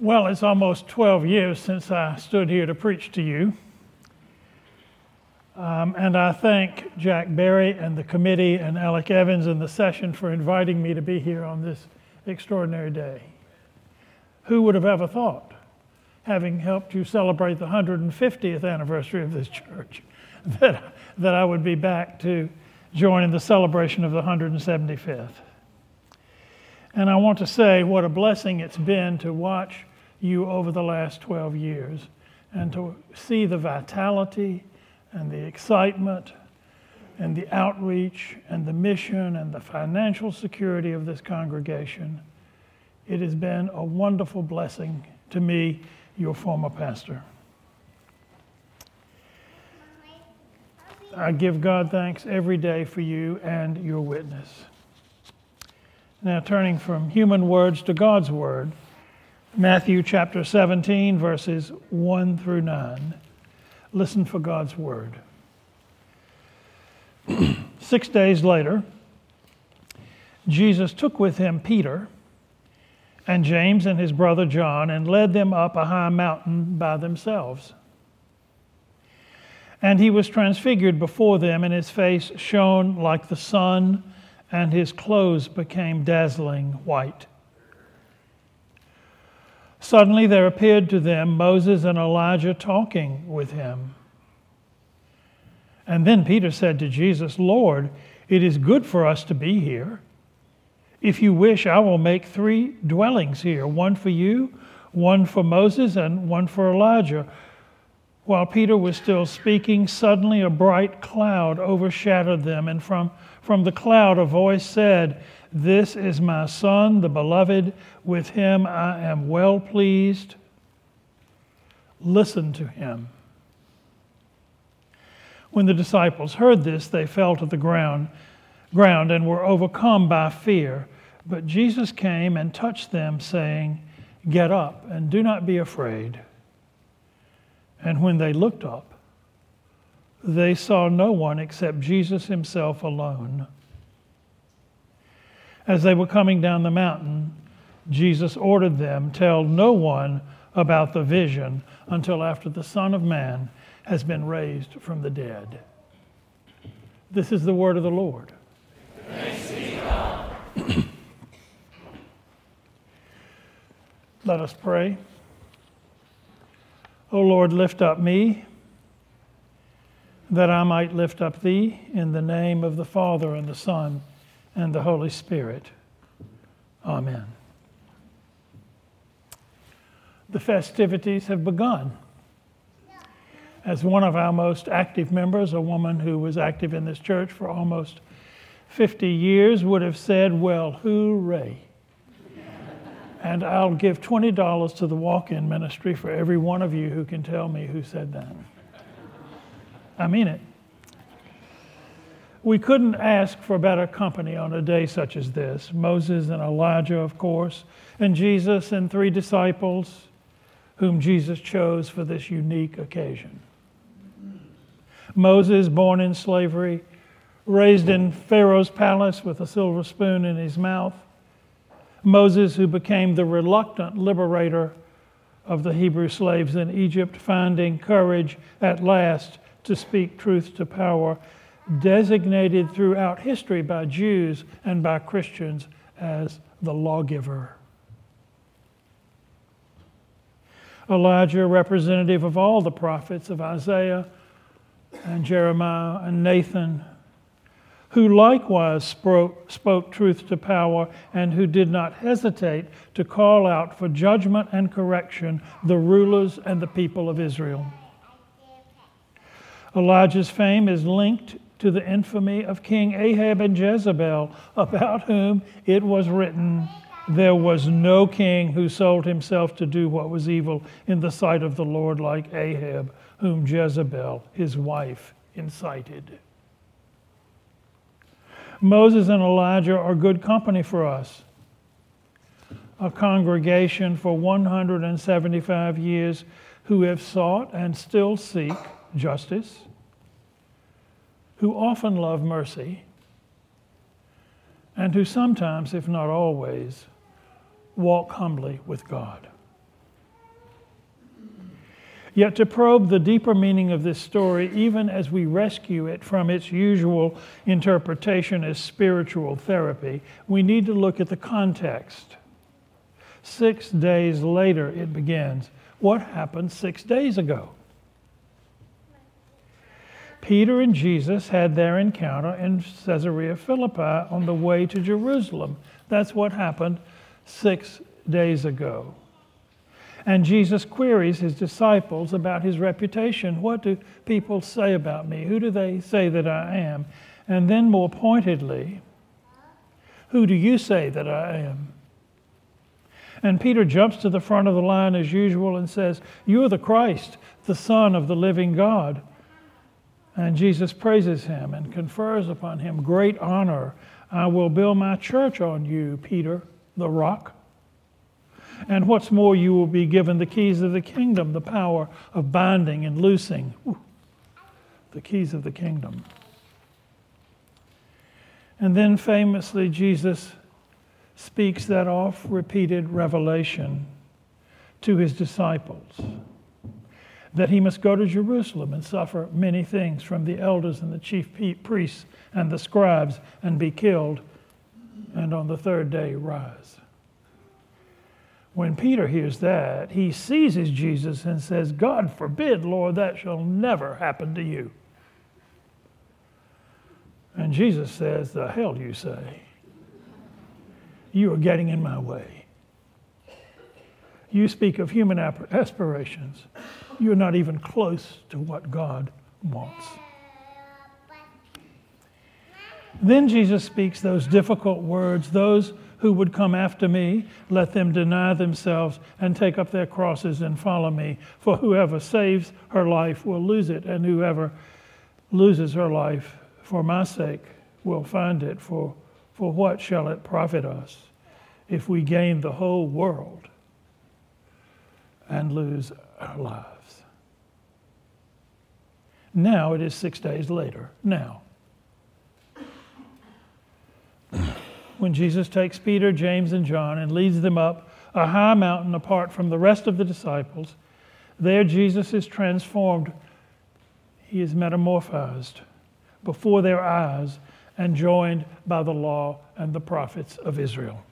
Well, it's almost 12 years since I stood here to preach to you. Um, and I thank Jack Berry and the committee and Alec Evans and the session for inviting me to be here on this extraordinary day. Who would have ever thought, having helped you celebrate the 150th anniversary of this church, that, that I would be back to join in the celebration of the 175th? And I want to say what a blessing it's been to watch you over the last 12 years and to see the vitality and the excitement and the outreach and the mission and the financial security of this congregation. It has been a wonderful blessing to me, your former pastor. I give God thanks every day for you and your witness. Now, turning from human words to God's word. Matthew chapter 17, verses 1 through 9. Listen for God's word. Six days later, Jesus took with him Peter and James and his brother John and led them up a high mountain by themselves. And he was transfigured before them, and his face shone like the sun, and his clothes became dazzling white. Suddenly there appeared to them Moses and Elijah talking with him. And then Peter said to Jesus, Lord, it is good for us to be here. If you wish, I will make three dwellings here one for you, one for Moses, and one for Elijah. While Peter was still speaking, suddenly a bright cloud overshadowed them, and from, from the cloud a voice said, this is my Son, the beloved. With him I am well pleased. Listen to him. When the disciples heard this, they fell to the ground, ground and were overcome by fear. But Jesus came and touched them, saying, Get up and do not be afraid. And when they looked up, they saw no one except Jesus himself alone. As they were coming down the mountain, Jesus ordered them, Tell no one about the vision until after the Son of Man has been raised from the dead. This is the word of the Lord. Let us pray. O Lord, lift up me, that I might lift up thee in the name of the Father and the Son and the Holy Spirit. Amen. The festivities have begun. As one of our most active members, a woman who was active in this church for almost 50 years, would have said, Well, hooray. And I'll give $20 to the walk in ministry for every one of you who can tell me who said that. I mean it. We couldn't ask for better company on a day such as this. Moses and Elijah, of course, and Jesus and three disciples whom Jesus chose for this unique occasion. Moses, born in slavery, raised in Pharaoh's palace with a silver spoon in his mouth. Moses, who became the reluctant liberator of the Hebrew slaves in Egypt, finding courage at last to speak truth to power designated throughout history by Jews and by Christians as the lawgiver. Elijah, representative of all the prophets of Isaiah and Jeremiah and Nathan, who likewise spoke, spoke, truth to power and who did not hesitate to call out for judgment and correction the rulers and the people of Israel. Elijah's fame is linked to the infamy of King Ahab and Jezebel, about whom it was written, There was no king who sold himself to do what was evil in the sight of the Lord like Ahab, whom Jezebel, his wife, incited. Moses and Elijah are good company for us. A congregation for 175 years who have sought and still seek justice who often love mercy and who sometimes, if not always, walk humbly with God. Yet, to probe the deeper meaning of this story, even as we rescue it from its usual interpretation as spiritual therapy, we need to look at the context. Six days later, it begins. What happened six days ago? Peter and Jesus had their encounter in Caesarea Philippi on the way to Jerusalem. That's what happened six days ago. And Jesus queries his disciples about his reputation. What do people say about me? Who do they say that I am? And then, more pointedly, who do you say that I am? And Peter jumps to the front of the line as usual and says, You are the Christ, the Son of the living God. And Jesus praises him and confers upon him great honor. I will build my church on you, Peter, the rock. And what's more, you will be given the keys of the kingdom, the power of binding and loosing. Ooh, the keys of the kingdom. And then famously, Jesus speaks that oft repeated revelation to his disciples that he must go to Jerusalem and suffer many things from the elders and the chief priests and the scribes and be killed, and on the third day rise. When Peter hears that, he seizes Jesus and says, God forbid, Lord, that shall never happen to you. And Jesus says, The hell you say? You are getting in my way. You speak of human aspirations. You're not even close to what God wants. Then Jesus speaks those difficult words, those who would come after me, let them deny themselves and take up their crosses and follow me. For whoever saves her life will lose it, and whoever loses her life for my sake will find it. For, for what shall it profit us if we gain the whole world and lose our lives? Now it is six days later. Now when Jesus takes Peter, James, and John and leads them up a high mountain apart from the rest of the disciples. There, Jesus is transformed. He is metamorphosed before their eyes and joined by the law and the prophets of Israel.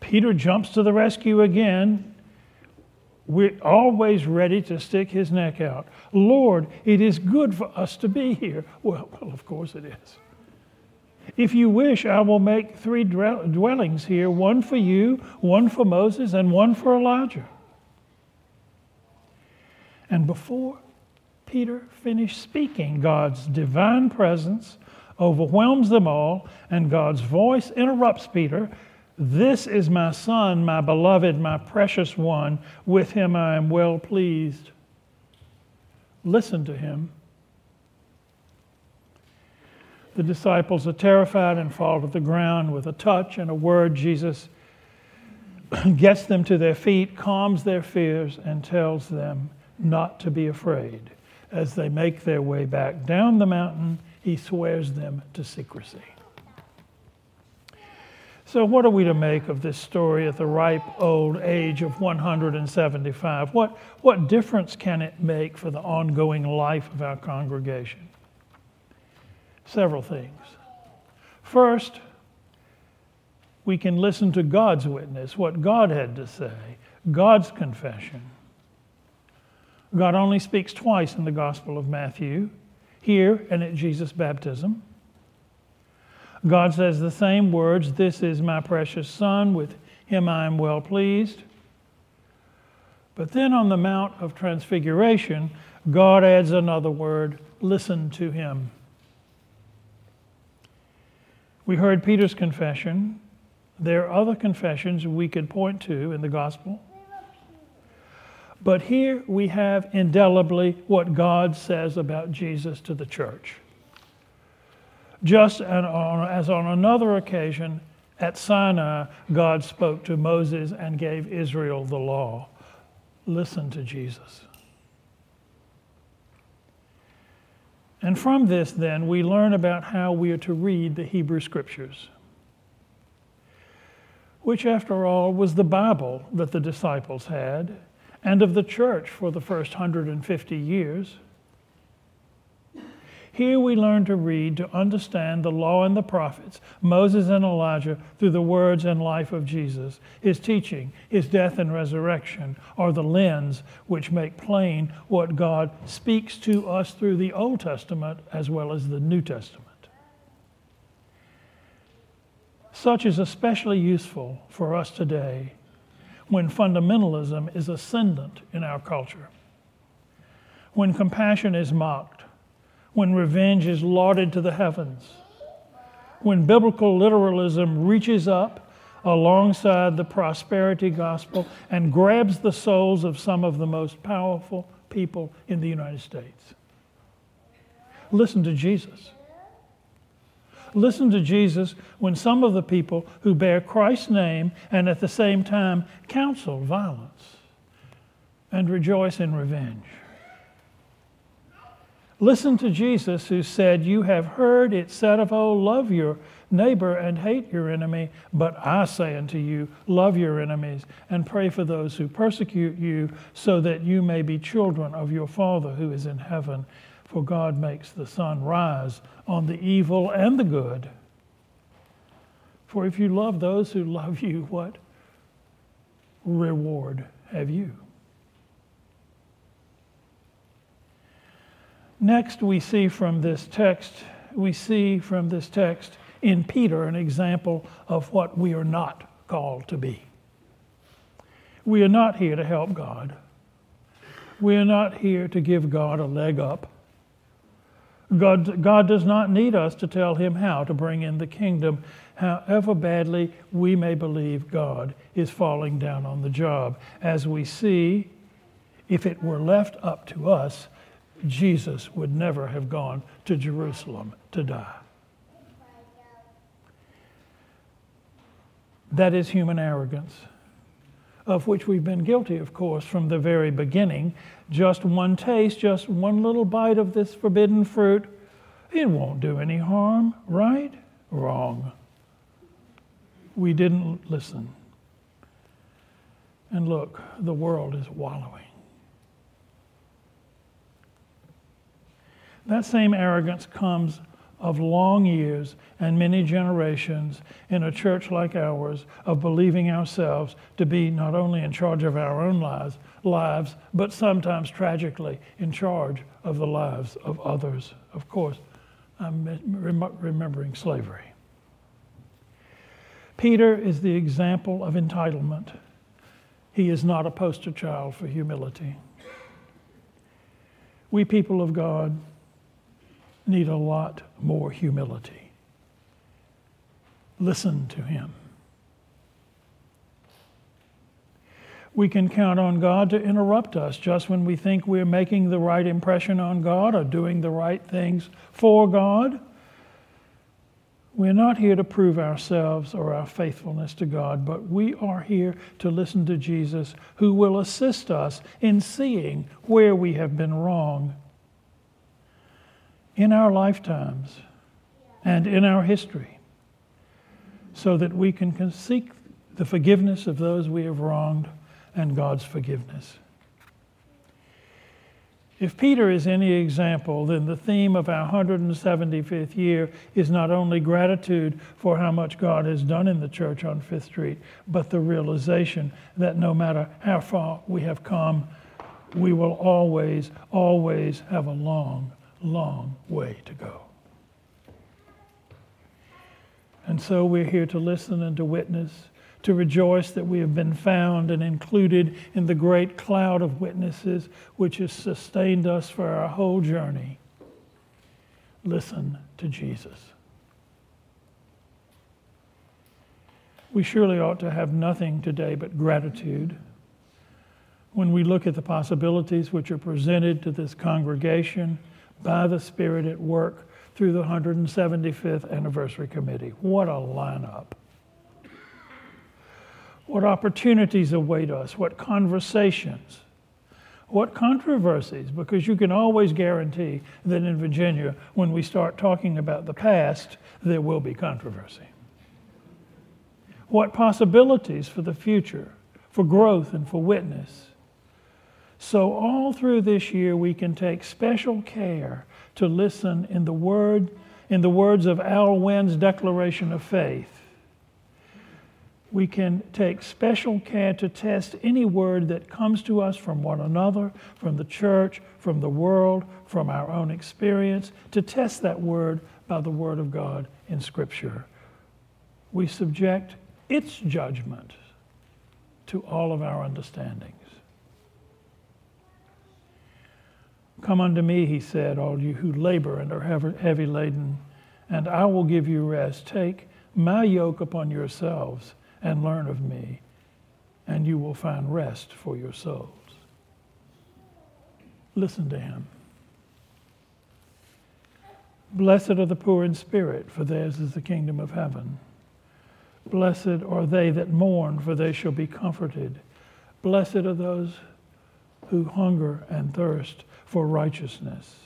Peter jumps to the rescue again. We're always ready to stick his neck out. Lord, it is good for us to be here. Well, well of course it is. If you wish, I will make three dwellings here one for you, one for Moses, and one for Elijah. And before Peter finished speaking, God's divine presence overwhelms them all, and God's voice interrupts Peter. This is my son, my beloved, my precious one. With him I am well pleased. Listen to him. The disciples are terrified and fall to the ground with a touch and a word. Jesus gets them to their feet, calms their fears, and tells them not to be afraid. As they make their way back down the mountain, he swears them to secrecy. So, what are we to make of this story at the ripe old age of 175? What, what difference can it make for the ongoing life of our congregation? Several things. First, we can listen to God's witness, what God had to say, God's confession. God only speaks twice in the Gospel of Matthew, here and at Jesus' baptism. God says the same words This is my precious Son, with him I am well pleased. But then on the Mount of Transfiguration, God adds another word listen to him. We heard Peter's confession. There are other confessions we could point to in the gospel. But here we have indelibly what God says about Jesus to the church. Just as on another occasion at Sinai, God spoke to Moses and gave Israel the law. Listen to Jesus. And from this, then, we learn about how we are to read the Hebrew Scriptures, which, after all, was the Bible that the disciples had and of the church for the first 150 years. Here we learn to read to understand the law and the prophets, Moses and Elijah, through the words and life of Jesus. His teaching, his death and resurrection are the lens which make plain what God speaks to us through the Old Testament as well as the New Testament. Such is especially useful for us today when fundamentalism is ascendant in our culture, when compassion is mocked, when revenge is lauded to the heavens, when biblical literalism reaches up alongside the prosperity gospel and grabs the souls of some of the most powerful people in the United States. Listen to Jesus. Listen to Jesus when some of the people who bear Christ's name and at the same time counsel violence and rejoice in revenge. Listen to Jesus who said, You have heard it said of old, love your neighbor and hate your enemy. But I say unto you, love your enemies and pray for those who persecute you, so that you may be children of your Father who is in heaven. For God makes the sun rise on the evil and the good. For if you love those who love you, what reward have you? Next, we see from this text, we see from this text in Peter an example of what we are not called to be. We are not here to help God. We are not here to give God a leg up. God, God does not need us to tell him how to bring in the kingdom, however badly we may believe God is falling down on the job. As we see, if it were left up to us, Jesus would never have gone to Jerusalem to die. That is human arrogance, of which we've been guilty, of course, from the very beginning just one taste, just one little bite of this forbidden fruit, it won't do any harm, right? Wrong. We didn't listen. And look, the world is wallowing. That same arrogance comes of long years and many generations in a church like ours of believing ourselves to be not only in charge of our own lives, lives, but sometimes tragically in charge of the lives of others. Of course, I'm remembering slavery. Peter is the example of entitlement. He is not a poster child for humility. We people of God need a lot more humility. Listen to him. We can count on God to interrupt us just when we think we're making the right impression on God or doing the right things for God. We're not here to prove ourselves or our faithfulness to God, but we are here to listen to Jesus, who will assist us in seeing where we have been wrong in our lifetimes and in our history so that we can seek the forgiveness of those we have wronged and God's forgiveness. If Peter is any example, then the theme of our 175th year is not only gratitude for how much God has done in the church on Fifth Street, but the realization that no matter how far we have come, we will always, always have a long, long way to go. And so we're here to listen and to witness, to rejoice that we have been found and included in the great cloud of witnesses which has sustained us for our whole journey. Listen to Jesus. We surely ought to have nothing today but gratitude when we look at the possibilities which are presented to this congregation by the Spirit at work through the 175th Anniversary Committee. What a lineup! What opportunities await us, what conversations, what controversies, because you can always guarantee that in Virginia, when we start talking about the past, there will be controversy. What possibilities for the future, for growth and for witness. So, all through this year, we can take special care to listen in the word, in the words of our own Declaration of Faith. We can take special care to test any word that comes to us from one another, from the church, from the world, from our own experience, to test that word by the Word of God in Scripture. We subject its judgment to all of our understandings. Come unto me, he said, all you who labor and are heavy laden, and I will give you rest. Take my yoke upon yourselves and learn of me, and you will find rest for your souls. Listen to him. Blessed are the poor in spirit, for theirs is the kingdom of heaven. Blessed are they that mourn, for they shall be comforted. Blessed are those who hunger and thirst for righteousness,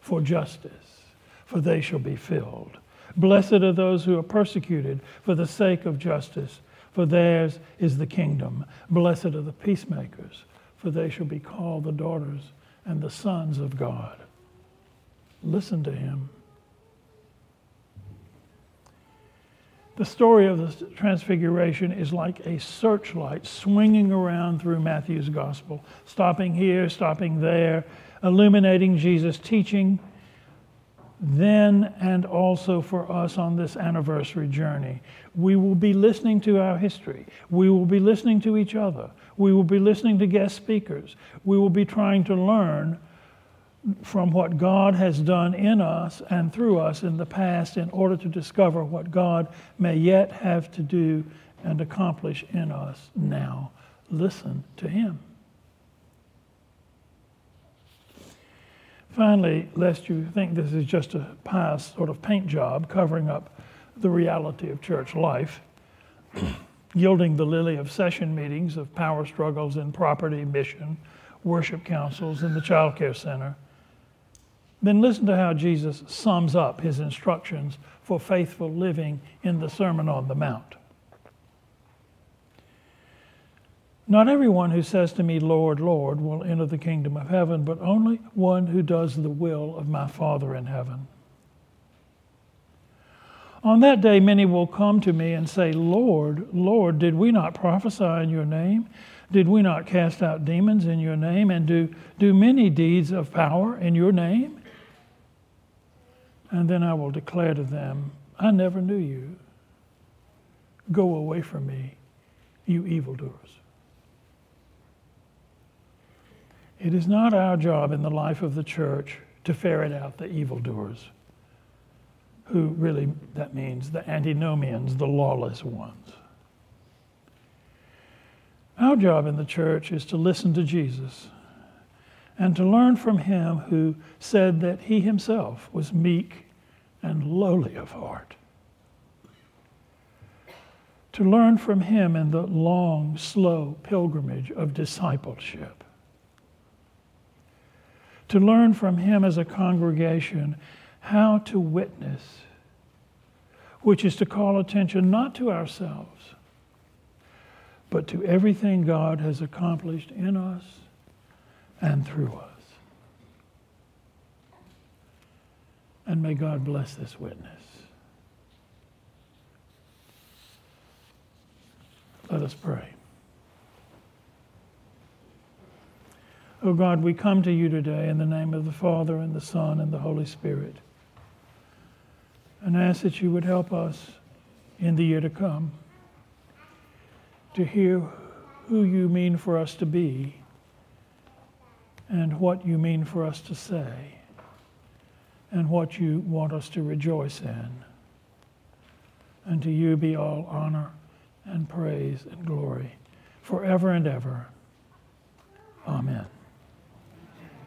for justice, for they shall be filled. Blessed are those who are persecuted for the sake of justice, for theirs is the kingdom. Blessed are the peacemakers, for they shall be called the daughters and the sons of God. Listen to him. The story of the Transfiguration is like a searchlight swinging around through Matthew's gospel, stopping here, stopping there, illuminating Jesus' teaching then and also for us on this anniversary journey. We will be listening to our history. We will be listening to each other. We will be listening to guest speakers. We will be trying to learn from what God has done in us and through us in the past in order to discover what God may yet have to do and accomplish in us now. Listen to Him. Finally, lest you think this is just a pious sort of paint job covering up the reality of church life, gilding the lily of session meetings of power struggles in property, mission, worship councils, and the child care center, then listen to how Jesus sums up his instructions for faithful living in the Sermon on the Mount. Not everyone who says to me, Lord, Lord, will enter the kingdom of heaven, but only one who does the will of my Father in heaven. On that day, many will come to me and say, Lord, Lord, did we not prophesy in your name? Did we not cast out demons in your name and do, do many deeds of power in your name? And then I will declare to them, I never knew you. Go away from me, you evildoers. It is not our job in the life of the church to ferret out the evildoers, who really, that means the antinomians, the lawless ones. Our job in the church is to listen to Jesus and to learn from him who said that he himself was meek and lowly of heart. To learn from him in the long, slow pilgrimage of discipleship to learn from him as a congregation how to witness, which is to call attention not to ourselves, but to everything God has accomplished in us and through us. And may God bless this witness. Let us pray. Oh God, we come to you today in the name of the Father and the Son and the Holy Spirit and ask that you would help us in the year to come to hear who you mean for us to be and what you mean for us to say and what you want us to rejoice in. And to you be all honor and praise and glory forever and ever. Amen.